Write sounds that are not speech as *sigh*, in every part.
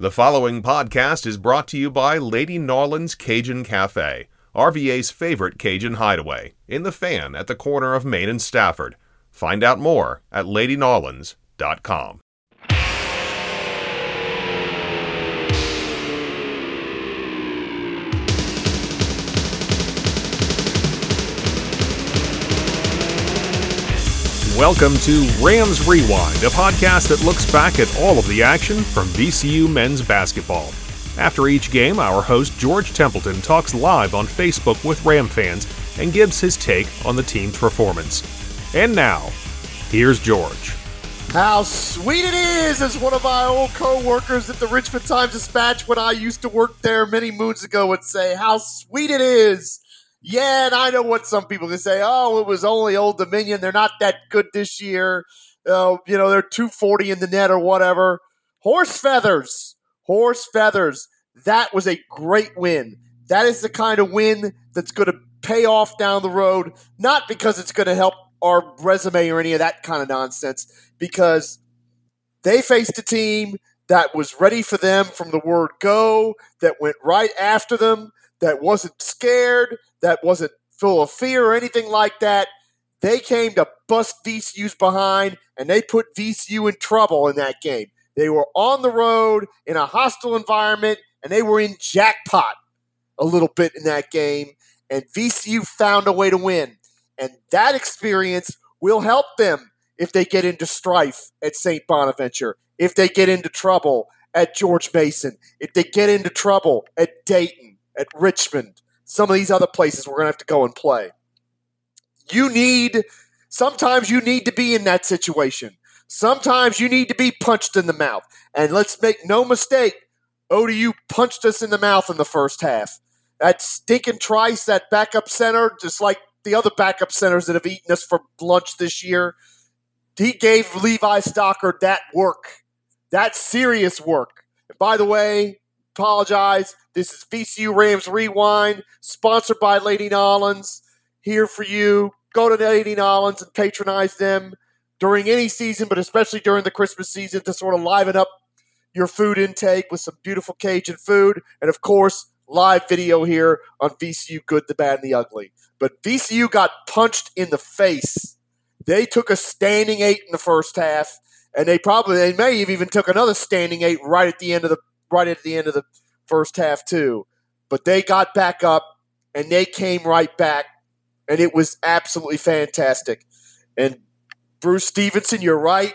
The following podcast is brought to you by Lady N'awlins Cajun Cafe, RVA's favorite Cajun hideaway, in the fan at the corner of Main and Stafford. Find out more at ladynawlins.com. Welcome to Rams Rewind, a podcast that looks back at all of the action from VCU men's basketball. After each game, our host George Templeton talks live on Facebook with Ram fans and gives his take on the team's performance. And now, here's George. How sweet it is, as one of my old co-workers at the Richmond Times Dispatch when I used to work there many moons ago would say, how sweet it is yeah, and I know what some people can say. Oh, it was only Old Dominion. They're not that good this year. Uh, you know, they're 240 in the net or whatever. Horse feathers. Horse feathers. That was a great win. That is the kind of win that's going to pay off down the road, not because it's going to help our resume or any of that kind of nonsense, because they faced a team that was ready for them from the word go, that went right after them, that wasn't scared, that wasn't full of fear or anything like that. They came to bust VCU's behind, and they put VCU in trouble in that game. They were on the road in a hostile environment, and they were in jackpot a little bit in that game, and VCU found a way to win. And that experience will help them if they get into strife at St. Bonaventure, if they get into trouble at George Mason, if they get into trouble at Dayton, at Richmond, some of these other places we're going to have to go and play. You need, sometimes you need to be in that situation. Sometimes you need to be punched in the mouth. And let's make no mistake, ODU punched us in the mouth in the first half. That stinking Trice, that backup center, just like the other backup centers that have eaten us for lunch this year, he gave Levi Stockard that work, that serious work. And by the way, apologize. This is VCU Rams Rewind, sponsored by Lady N'awlins. Here for you. Go to Lady N'awlins and patronize them during any season, but especially during the Christmas season to sort of liven up your food intake with some beautiful Cajun food. And of course, live video here on VCU Good, the Bad, and the Ugly. But VCU got punched in the face. They took a standing eight in the first half, and they probably they may have even took another standing eight right at the end of the right at the end of the first half too. But they got back up and they came right back, and it was absolutely fantastic. And Bruce Stevenson, you're right.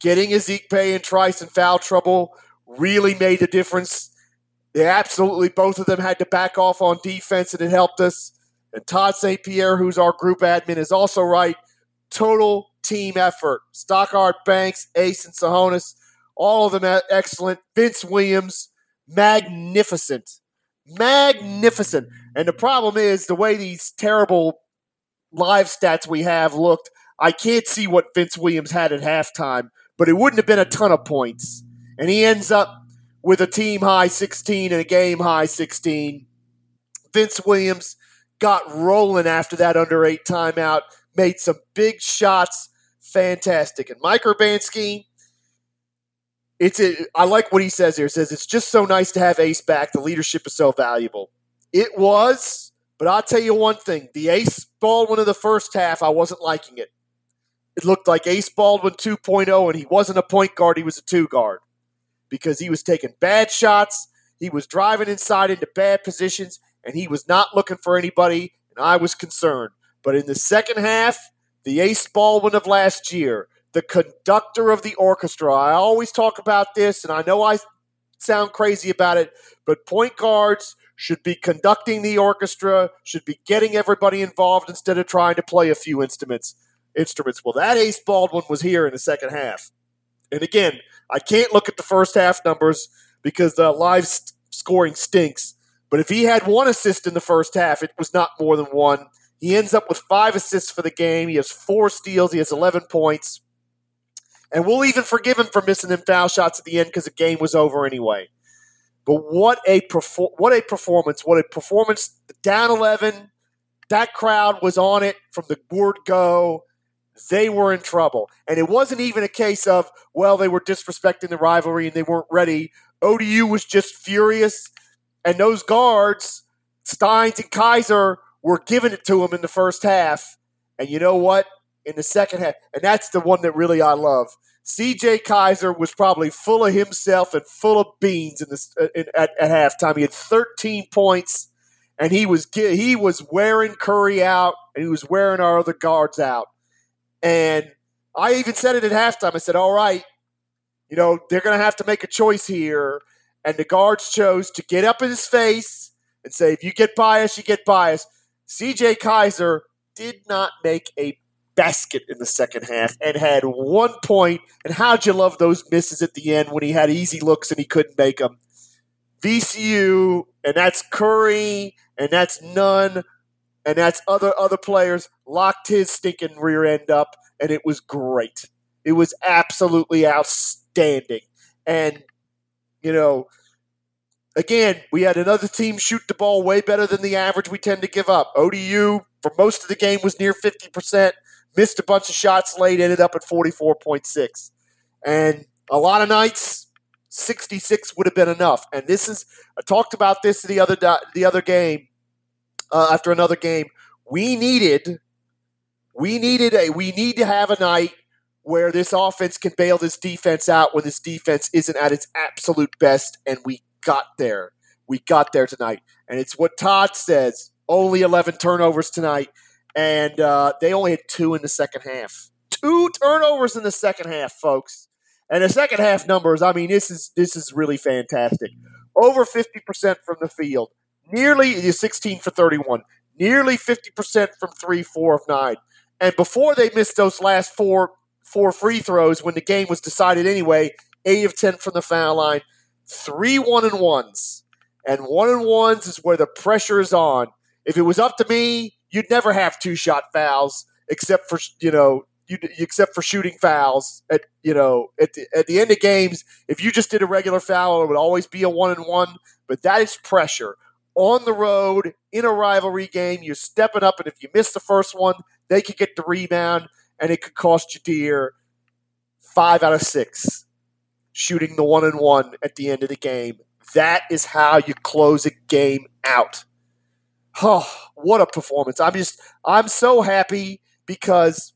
Getting Ezikpe and Trice in foul trouble really made a difference. They absolutely both of them had to back off on defense, and it helped us. And Todd St. Pierre, who's our group admin, is also right. Total team effort. Stockard, Banks, Ace, and Tsohonis, all of them excellent. Vince Williams, magnificent. Magnificent. And the problem is the way these terrible live stats we have looked, I can't see what Vince Williams had at halftime, but it wouldn't have been a ton of points. And he ends up with a team high 16 and a game high 16. Vince Williams got rolling after that under eight timeout, made some big shots. Fantastic. And Mike Urbanski, it's a, I like what he says here. He says it's just so nice to have Ace back. The leadership is so valuable. It was, but I'll tell you one thing: the Ace Baldwin of the first half, I wasn't liking it. It looked like Ace Baldwin 2.0, and he wasn't a point guard; he was a two guard because he was taking bad shots. He was driving inside into bad positions, and he was not looking for anybody. And I was concerned. But in the second half, the Ace Baldwin of last year the conductor of the orchestra. I always talk about this, and I know I sound crazy about it, but point guards should be conducting the orchestra, should be getting everybody involved instead of trying to play a few instruments. Instruments. Well, that Ace Baldwin was here in the second half. And again, I can't look at the first half numbers because the live st- scoring stinks. But if he had one assist in the first half, it was not more than one. He ends up with five assists for the game. He has four steals. He has 11 points. And we'll even forgive him for missing them foul shots at the end because the game was over anyway. But what a perfor- what a performance! What a performance! Down eleven, that crowd was on it from the word go. They were in trouble, and it wasn't even a case of well they were disrespecting the rivalry and they weren't ready. ODU was just furious, and those guards, Steins and Keyser, were giving it to him in the first half. And you know what? In the second half, and that's the one that really I love. CJ Keyser was probably full of himself and full of beans in this uh, in, at, at halftime. He had 13 points, and he was he was wearing Curry out, and he was wearing our other guards out. And I even said it at halftime. I said, "All right, you know they're going to have to make a choice here." And the guards chose to get up in his face and say, "If you get biased, you get biased." CJ Keyser did not make a basket in the second half and had one point. And how'd you love those misses at the end when he had easy looks and he couldn't make them? VCU, and that's Curry, and that's Nunn, and that's other other players locked his stinking rear end up, and it was great. It was absolutely outstanding. And you know, again, we had another team shoot the ball way better than the average we tend to give up. ODU for most of the game was near fifty percent missed a bunch of shots late, ended up at 44.6. And a lot of nights, 66 would have been enough. And this is, I talked about this the other, the other game, uh, after another game. We needed, we needed a, we need to have a night where this offense can bail this defense out when this defense isn't at its absolute best. And we got there. We got there tonight. And it's what Todd says only 11 turnovers tonight and uh, they only had two in the second half. Two turnovers in the second half, folks. And the second half numbers, I mean, this is this is really fantastic. Over 50% from the field, nearly 16 for 31, nearly 50% from three, four of nine. And before they missed those last four four free throws when the game was decided anyway, eight of 10 from the foul line, three one and ones. And one and ones is where the pressure is on. If it was up to me, you'd never have two shot fouls except for you know you except for shooting fouls at you know at the, at the end of games if you just did a regular foul it would always be a one and one but that is pressure. On the road in a rivalry game you're stepping up and if you miss the first one they could get the rebound and it could cost you dear five out of six shooting the one and one at the end of the game. That is how you close a game out oh, what a performance! I'm just, I'm so happy because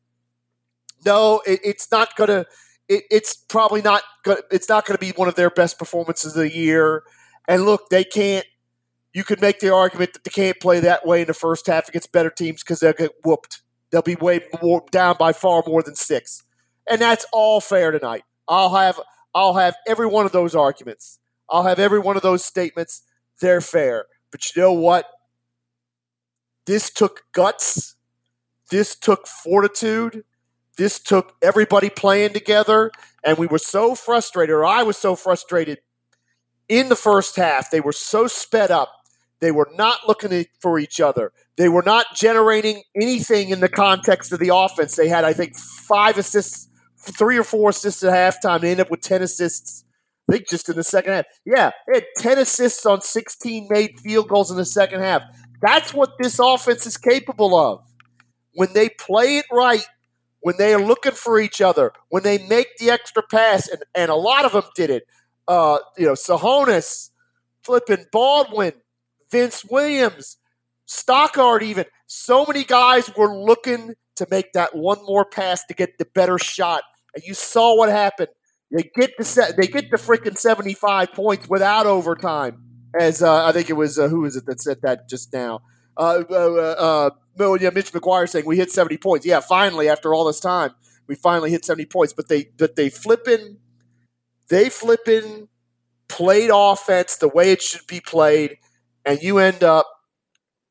no, it, it's not gonna. It, it's probably not. Gonna, it's not going to be one of their best performances of the year. And look, they can't. You could make the argument that they can't play that way in the first half against better teams because they'll get whooped. They'll be way more down by far more than six, and that's all fair tonight. I'll have I'll have every one of those arguments. I'll have every one of those statements. They're fair, but you know what? This took guts. This took fortitude. This took everybody playing together. And we were so frustrated, or I was so frustrated in the first half. They were so sped up. They were not looking for each other. They were not generating anything in the context of the offense. They had, I think, five assists, three or four assists at halftime. They ended up with 10 assists, I think, just in the second half. Yeah, they had 10 assists on 16 made field goals in the second half. That's what this offense is capable of. When they play it right, when they are looking for each other, when they make the extra pass, and, and a lot of them did it. Uh, you know, Tsohonis, flipping Baldwin, Vince Williams, Stockard, even. So many guys were looking to make that one more pass to get the better shot. And you saw what happened. They get the set, they get the freaking 75 points without overtime as uh, I think it was uh, who is it that said that just now? Uh, uh, uh, uh yeah, Mitch McGuire saying we hit seventy points. Yeah, finally after all this time, we finally hit seventy points. But they but they flipping, they flipping played offense the way it should be played, and you end up.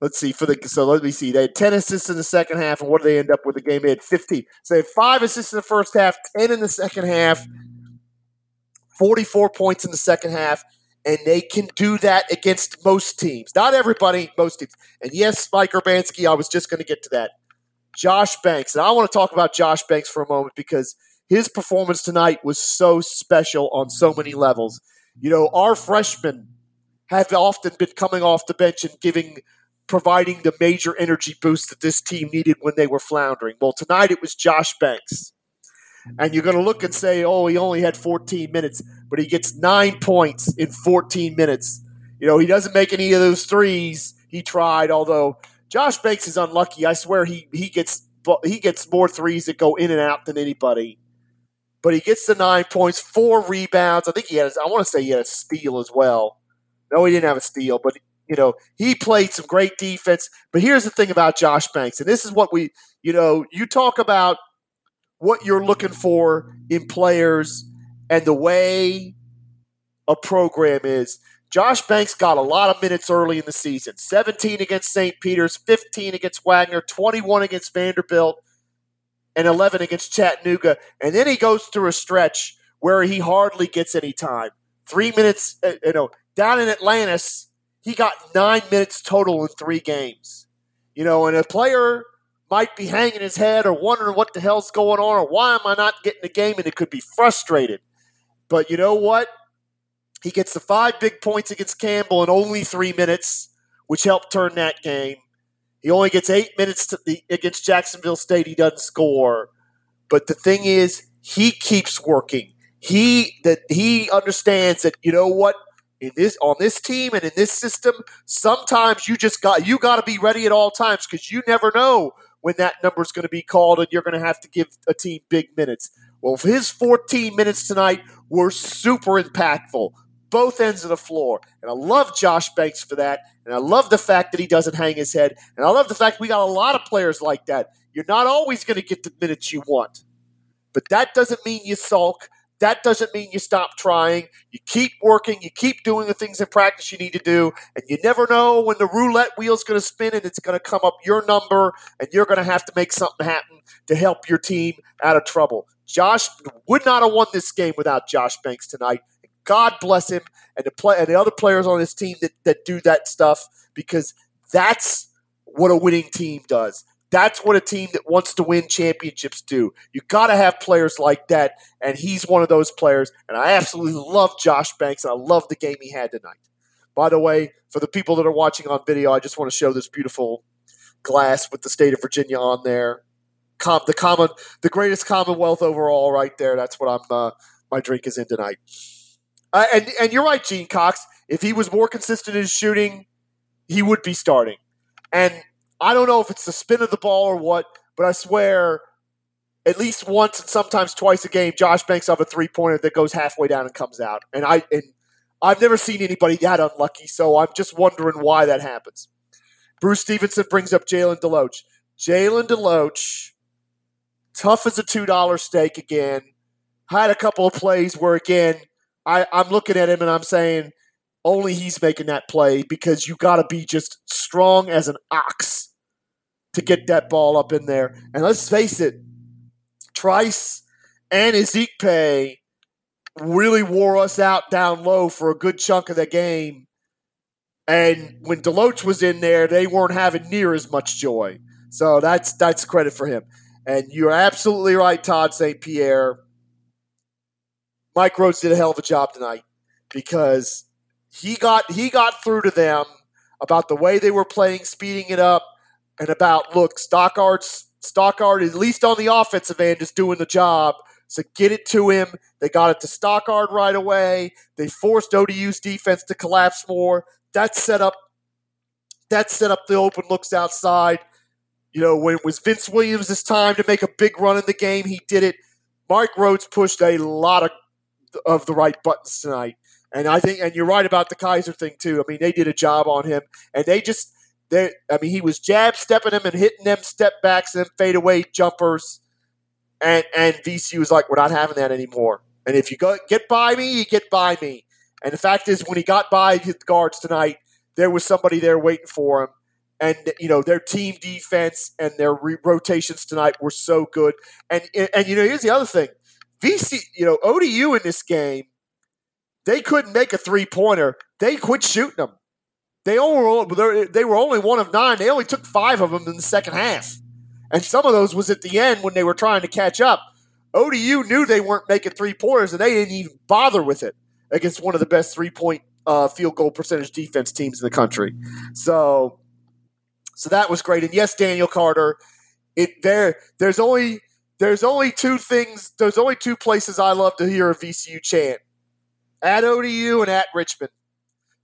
Let's see for the so let me see. They had ten assists in the second half, and what do they end up with? The game they had fifteen. So they had five assists in the first half, ten in the second half, forty-four points in the second half and they can do that against most teams. Not everybody, most teams. And yes, Mike Urbanski, I was just going to get to that. Josh Banks, and I want to talk about Josh Banks for a moment because his performance tonight was so special on so many levels. You know, our freshmen have often been coming off the bench and giving providing the major energy boost that this team needed when they were floundering. Well, tonight it was Josh Banks. And you're going to look and say, oh, he only had 14 minutes, but he gets nine points in 14 minutes. You know, he doesn't make any of those threes he tried, although Josh Banks is unlucky. I swear he, he gets he gets more threes that go in and out than anybody. But he gets the nine points, four rebounds. I think he had, I want to say he had a steal as well. No, he didn't have a steal, but you know, he played some great defense. But here's the thing about Josh Banks, and this is what we, you know, you talk about what you're looking for in players and the way a program is. Josh Banks got a lot of minutes early in the season 17 against St. Peter's, 15 against Wagner, 21 against Vanderbilt, and 11 against Chattanooga. And then he goes through a stretch where he hardly gets any time. Three minutes, uh, you know, down in Atlantis, he got nine minutes total in three games. You know, and a player might be hanging his head or wondering what the hell's going on or why am I not getting the game, and it could be frustrated. But you know what? He gets the five big points against Campbell in only three minutes, which helped turn that game. He only gets eight minutes the, against Jacksonville State. He doesn't score. But the thing is, he keeps working. He that he understands that you know what in this on this team and in this system, sometimes you just got you got to be ready at all times because you never know when that number is going to be called and you're going to have to give a team big minutes. Well, his 14 minutes tonight were super impactful, both ends of the floor, and I love Josh Banks for that, and I love the fact that he doesn't hang his head, and I love the fact we got a lot of players like that. You're not always going to get the minutes you want, but that doesn't mean you sulk. That doesn't mean you stop trying. You keep working. You keep doing the things in practice you need to do. And you never know when the roulette wheel's going to spin and it's going to come up your number and you're going to have to make something happen to help your team out of trouble. Josh would not have won this game without Josh Banks tonight. God bless him and the play and the other players on his team that, that do that stuff because that's what a winning team does. That's what a team that wants to win championships do. You got to have players like that, and he's one of those players. And I absolutely love Josh Banks, and I love the game he had tonight. By the way, for the people that are watching on video, I just want to show this beautiful glass with the state of Virginia on there. Com- the common, the greatest Commonwealth overall, right there. That's what I'm. Uh, my drink is in tonight. Uh, and and you're right, Gene Cox. If he was more consistent in shooting, he would be starting. And I don't know if it's the spin of the ball or what, but I swear at least once and sometimes twice a game, Josh Banks have a three pointer that goes halfway down and comes out. And I and I've never seen anybody that unlucky, so I'm just wondering why that happens. Bruce Stevenson brings up Jalen Deloach. Jalen Deloach, tough as a two dollar steak again. Had a couple of plays where again I, I'm looking at him and I'm saying only he's making that play because you got to be just strong as an ox to get that ball up in there. And let's face it, Trice and Ezikpe really wore us out down low for a good chunk of the game. And when Deloach was in there, they weren't having near as much joy. So that's that's credit for him. And you're absolutely right, Todd St. Pierre. Mike Rhoades did a hell of a job tonight because he got he got through to them about the way they were playing, speeding it up, and about look, Stockard's Stockard, at least on the offensive end, is doing the job. So get it to him. They got it to Stockard right away. They forced ODU's defense to collapse more. That set up that set up the open looks outside. You know, when it was Vince Williams' time to make a big run in the game, he did it. Mike Rhoades pushed a lot of of the right buttons tonight. And I think, and you're right about the Keyser thing too. I mean, they did a job on him, and they just they, I mean, he was jab stepping him and hitting them step backs and fade away jumpers. And and VCU was like, we're not having that anymore. And if you go get by me, you get by me. And the fact is, when he got by his guards tonight, there was somebody there waiting for him. And you know their team defense and their re- rotations tonight were so good. And, and and you know here's the other thing, VC, you know ODU in this game, they couldn't make a three pointer. They quit shooting them. They only they were only one of nine. They only took five of them in the second half, and some of those was at the end when they were trying to catch up. ODU knew they weren't making three pointers, and they didn't even bother with it against one of the best three point uh, field goal percentage defense teams in the country. So, so that was great. And yes, Daniel Carter. It there. There's only there's only two things. There's only two places I love to hear a VCU chant: at ODU and at Richmond.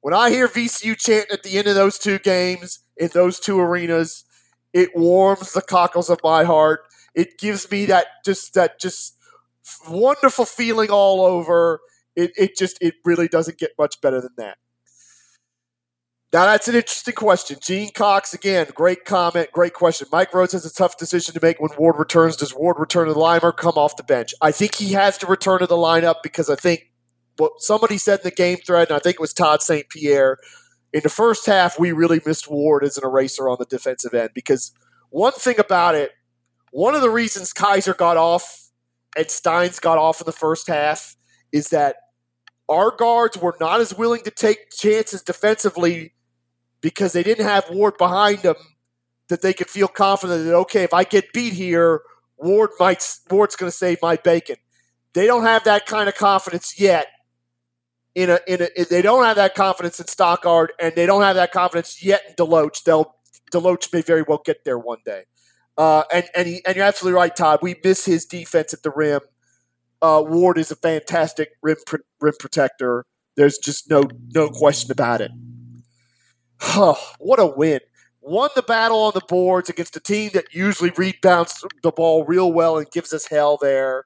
When I hear VCU chant at the end of those two games in those two arenas, it warms the cockles of my heart. It gives me that just that just wonderful feeling all over. It, it just it really doesn't get much better than that. Now that's an interesting question. Gene Cox again, great comment, great question. Mike Rhoades has a tough decision to make when Ward returns. Does Ward return to the line or come off the bench? I think he has to return to the lineup because I think what somebody said in the game thread, and I think it was Todd St. Pierre, in the first half, we really missed Ward as an eraser on the defensive end because one thing about it, one of the reasons Keyser got off and Steins got off in the first half is that our guards were not as willing to take chances defensively because they didn't have Ward behind them that they could feel confident that okay, if I get beat here, Ward might Ward's going to save my bacon. They don't have that kind of confidence yet. In a, in a, they don't have that confidence in Stockard, and they don't have that confidence yet in Deloach. They'll Deloach may very well get there one day. Uh, and and, he, and you're absolutely right, Todd. We miss his defense at the rim. Uh, Ward is a fantastic rim rim protector. There's just no no question about it. Oh, what a win. Won the battle on the boards against a team that usually rebounds the ball real well and gives us hell there.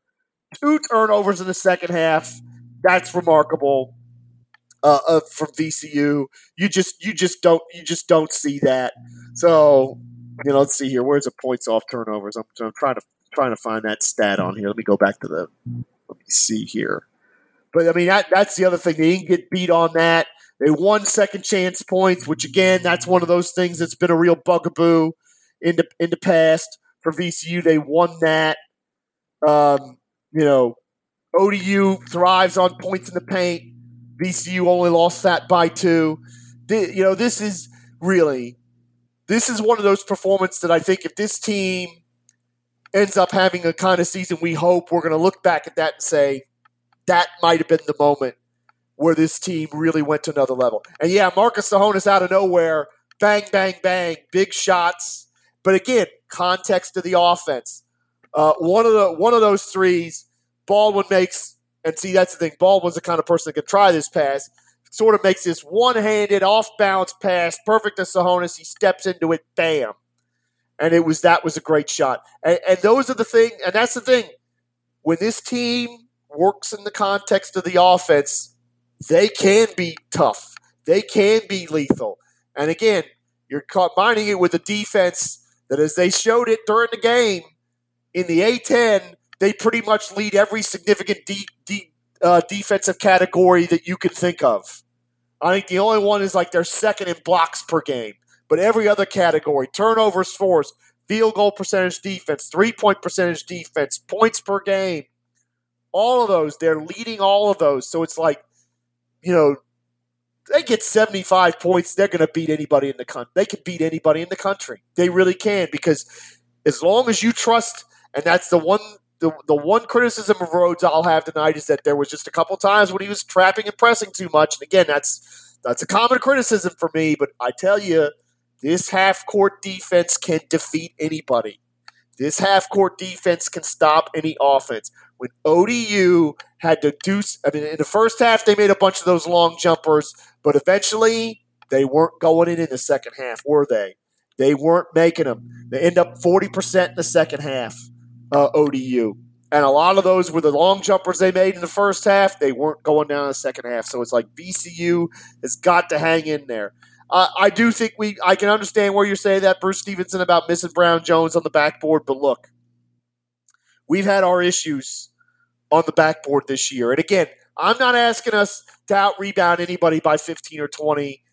Two turnovers in the second half. That's remarkable uh, uh, from VCU. You just you just don't you just don't see that. So you know, let's see here. Where's the points off turnovers? I'm, I'm trying to trying to find that stat on here. Let me go back to the. Let me see here. But I mean, that that's the other thing. They didn't get beat on that. They won second chance points, which again, that's one of those things that's been a real bugaboo in the in the past for VCU. They won that. Um, you know, ODU thrives on points in the paint. VCU only lost that by two. The, you know, this is really this is one of those performances that I think if this team ends up having a kind of season we hope, we're going to look back at that and say that might have been the moment where this team really went to another level. And yeah, Marcus Tsohonis out of nowhere, bang, bang, bang, big shots. But again, context of the offense. Uh, one of the one of those threes, Baldwin makes, and see that's the thing. Baldwin's the kind of person that could try this pass. Sort of makes this one-handed off-balance pass, perfect to Tsohonis. He steps into it, bam, and it was that was a great shot. And, and those are the thing, and that's the thing. When this team works in the context of the offense, they can be tough. They can be lethal. And again, you're combining it with a defense that, as they showed it during the game, in the A10, they pretty much lead every significant uh, defensive category that you can think of. I think the only one is like they're second in blocks per game, but every other category turnovers forced, field goal percentage defense, three point percentage defense, points per game, all of those, they're leading all of those. So it's like you know, they get 75 points, they're going to beat anybody in the country. They can beat anybody in the country. They really can because as long as you trust, and that's the one the, the one criticism of Rhoades I'll have tonight is that there was just a couple times when he was trapping and pressing too much. And again, that's that's a common criticism for me, but I tell you, this half court defense can defeat anybody. This half court defense can stop any offense when ODU had to do. I mean, in the first half, they made a bunch of those long jumpers, but eventually they weren't going in in the second half, were they? They weren't making them. They end up 40% in the second half, uh, ODU. And a lot of those were the long jumpers they made in the first half. They weren't going down in the second half. So it's like VCU has got to hang in there. Uh, I do think we. I can understand where you're saying that, Bruce Stevenson, about missing Brandon Johns on the backboard. But look, we've had our issues on the backboard this year. And again, I'm not asking us to out rebound anybody by 15 or 20.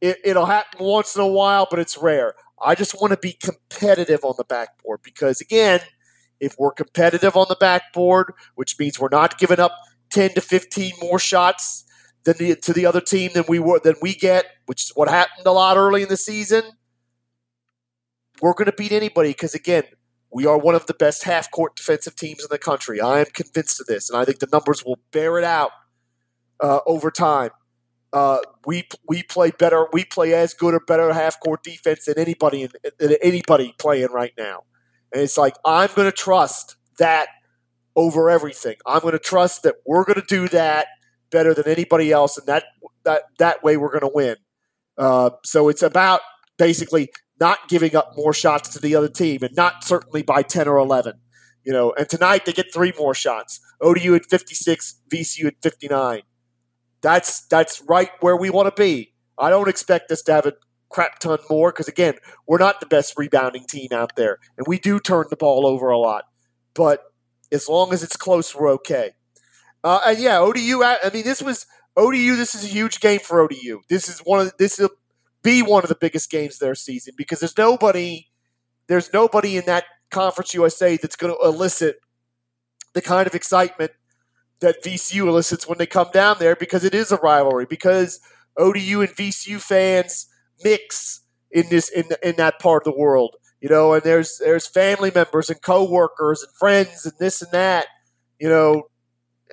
It, it'll happen once in a while, but it's rare. I just want to be competitive on the backboard because, again, if we're competitive on the backboard, which means we're not giving up 10 to 15 more shots than the, to the other team than we were than we get, which is what happened a lot early in the season, we're going to beat anybody because again, we are one of the best half court defensive teams in the country. I am convinced of this, and I think the numbers will bear it out uh, over time. Uh, we we play better. We play as good or better half court defense than anybody in, than anybody playing right now. And it's like I'm going to trust that over everything. I'm going to trust that we're going to do that better than anybody else, and that that that way we're going to win. Uh, so it's about basically not giving up more shots to the other team, and not certainly by ten or eleven. You know, and tonight they get three more shots. ODU at 56, VCU at 59. That's that's right where we want to be. I don't expect us to have a crap ton more because again, we're not the best rebounding team out there, and we do turn the ball over a lot. But as long as it's close, we're okay. Uh, and yeah, ODU. I mean, this was ODU. This is a huge game for ODU. This is one of this will be one of the biggest games of their season because there's nobody, there's nobody in that Conference USA that's going to elicit the kind of excitement that VCU elicits when they come down there because it is a rivalry because ODU and VCU fans mix in this in in that part of the world you know, and there's there's family members and coworkers and friends and this and that, you know,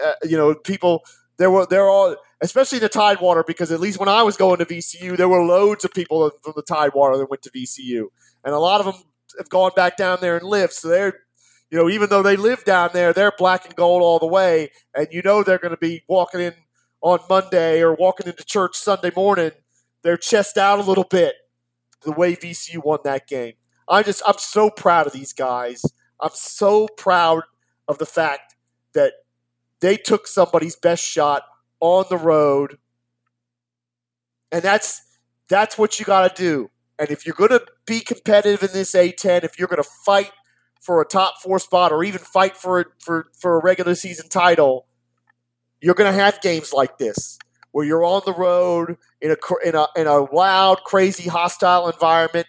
uh, you know, people there were they're all especially in the Tidewater because at least when I was going to VCU, there were loads of people from the Tidewater that went to VCU, and a lot of them have gone back down there and lived. So they're, you know, even though they live down there, they're black and gold all the way, and you know they're going to be walking in on Monday or walking into church Sunday morning, their chest out a little bit, the way VCU won that game. I'm just I'm so proud of these guys. I'm so proud of the fact that they took somebody's best shot on the road. And that's that's what you got to do. And if you're going to be competitive in this A10, if you're going to fight for a top 4 spot or even fight for for for a regular season title, you're going to have games like this where you're on the road in a in a in a loud, crazy, hostile environment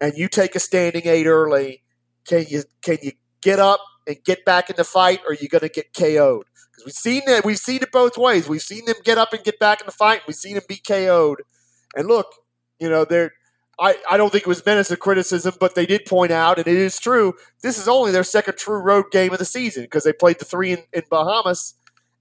and you take a standing eight early, can you can you get up and get back in the fight, or are you going to get KO'd? Because we've seen that we've seen it both ways. We've seen them get up and get back in the fight. We've seen them be KO'd. And look, you know they're. I, I don't think it was meant as a criticism, but they did point out, and it is true, this is only their second true road game of the season because they played the three in, in Bahamas,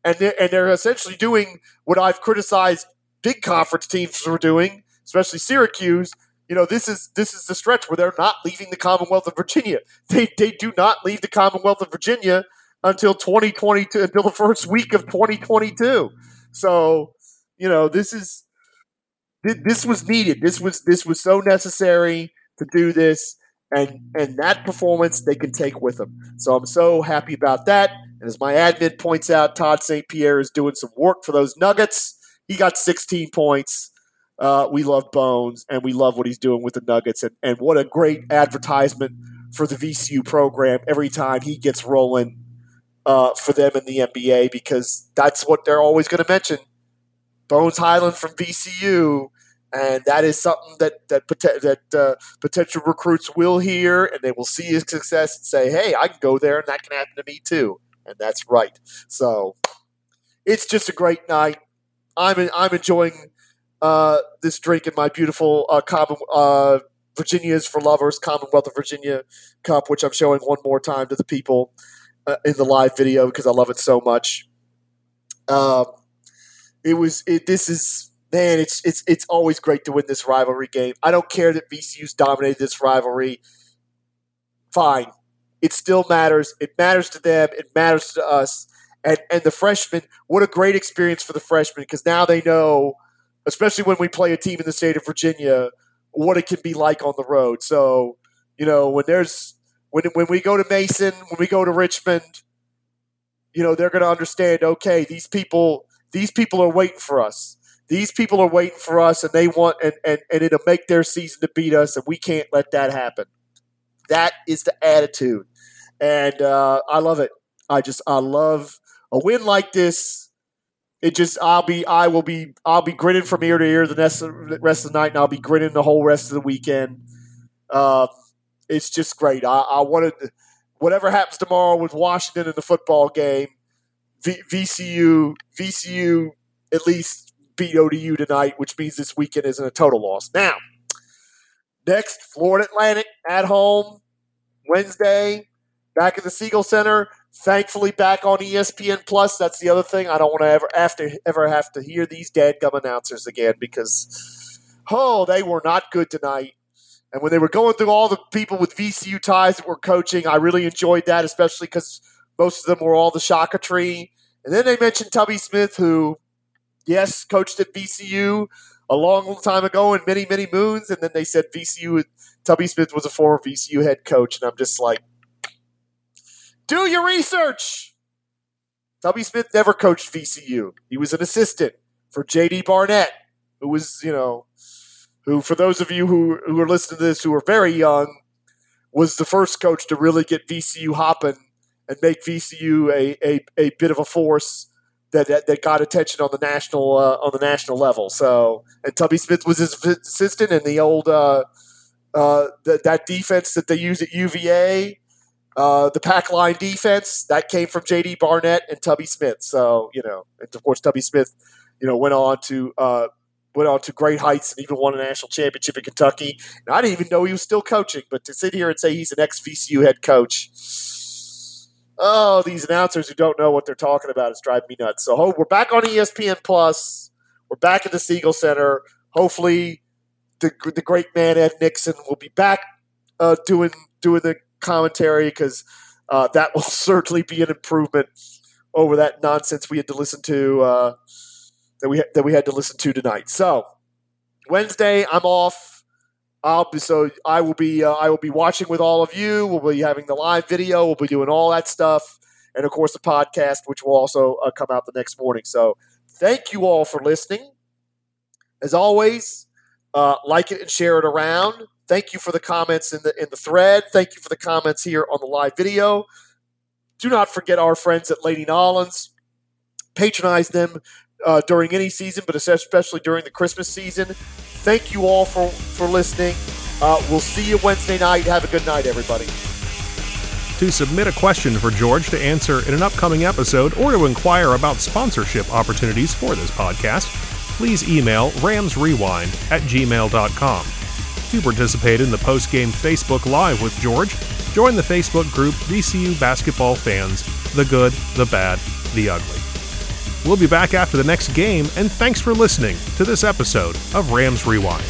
and they're, and they're essentially doing what I've criticized big conference teams for doing, especially Syracuse, you know, this is this is the stretch where they're not leaving the Commonwealth of Virginia. They they do not leave the Commonwealth of Virginia until 2022 until the first week of 2022. So, you know, this is this was needed. This was this was so necessary to do this and and that performance they can take with them. So I'm so happy about that. And as my admin points out, Todd St. Pierre is doing some work for those Nuggets. He got 16 points. Uh, we love Bones, and we love what he's doing with the Nuggets, and, and what a great advertisement for the VCU program every time he gets rolling uh, for them in the NBA because that's what they're always going to mention. Bones Hyland from VCU, and that is something that that that uh, potential recruits will hear, and they will see his success and say, "Hey, I can go there, and that can happen to me too." And that's right. So it's just a great night. I'm I'm enjoying uh, this drink in my beautiful uh, Common, uh, Virginia's for Lovers Commonwealth of Virginia cup, which I'm showing one more time to the people uh, in the live video because I love it so much. Um, it was it, this is man, it's it's it's always great to win this rivalry game. I don't care that VCU's dominated this rivalry. Fine, it still matters. It matters to them. It matters to us. And and the freshmen, what a great experience for the freshmen because now they know especially when we play a team in the state of Virginia, what it can be like on the road. So, you know, when there's when when we go to Mason, when we go to Richmond, you know, they're going to understand. Okay, these people these people are waiting for us. These people are waiting for us, and they want and and, and it'll make their season to beat us, and we can't let that happen. That is the attitude, and uh, I love it. I just I love a win like this it just I'll be I will be I'll be grinning from ear to ear the rest of, the rest of the night, and I'll be grinning the whole rest of the weekend. Uh, it's just great. I, I wanted whatever happens tomorrow with Washington in the football game. V, VCU VCU at least beat ODU tonight, which means this weekend isn't a total loss. Now, next Florida Atlantic at home Wednesday, back at the Siegel Center. Thankfully, back on ESPN Plus. That's the other thing. I don't want to ever after ever have to hear these dead gum announcers again because oh, they were not good tonight. And when they were going through all the people with VCU ties that were coaching, I really enjoyed that, especially because most of them were all the Shaka tree. And then they mentioned Tubby Smith, who, yes, coached at VCU a long time ago in many, many moons. And then they said VCU, Tubby Smith was a former VCU head coach. And I'm just like, do your research. Tubby Smith never coached VCU. He was an assistant for JD Barnett, who was, you know, who, for those of you who, who are listening to this who are very young, was the first coach to really get VCU hopping and make VCU a, a, a bit of a force that, that, that got attention on the national uh, on the national level. So, and Tubby Smith was his assistant, and the old uh, uh, that defense that they use at UVA, uh, the pack line defense, that came from JD Barnett and Tubby Smith. So, you know, and of course, Tubby Smith, you know, went on to uh, went on to great heights and even won a national championship in Kentucky. And I didn't even know he was still coaching, but to sit here and say he's an ex VCU head coach, oh, these announcers who don't know what they're talking about is driving me nuts. So we're back on ESPN Plus. We're back at the Siegel Center. Hopefully, the the great man Ed Nixon will be back uh, doing doing the commentary because uh, that will *laughs* certainly be an improvement over that nonsense we had to listen to. Uh, that we that we had to listen to tonight. So Wednesday, I'm off. I'll be so I will be uh, I will be watching with all of you. We'll be having the live video. We'll be doing all that stuff, and of course the podcast, which will also uh, come out the next morning. So thank you all for listening. As always, uh, like it and share it around. Thank you for the comments in the in the thread. Thank you for the comments here on the live video. Do not forget our friends at Lady N'awlins. Patronize them uh, during any season, but especially during the Christmas season. Thank you all for, for listening. Uh, we'll see you Wednesday night. Have a good night, everybody. To submit a question for George to answer in an upcoming episode or to inquire about sponsorship opportunities for this podcast, please email ramsrewind at gmail.com. To participate in the post-game Facebook Live with George, join the Facebook group VCU Basketball Fans, the good, the bad, the ugly. We'll be back after the next game, and thanks for listening to this episode of Rams Rewind.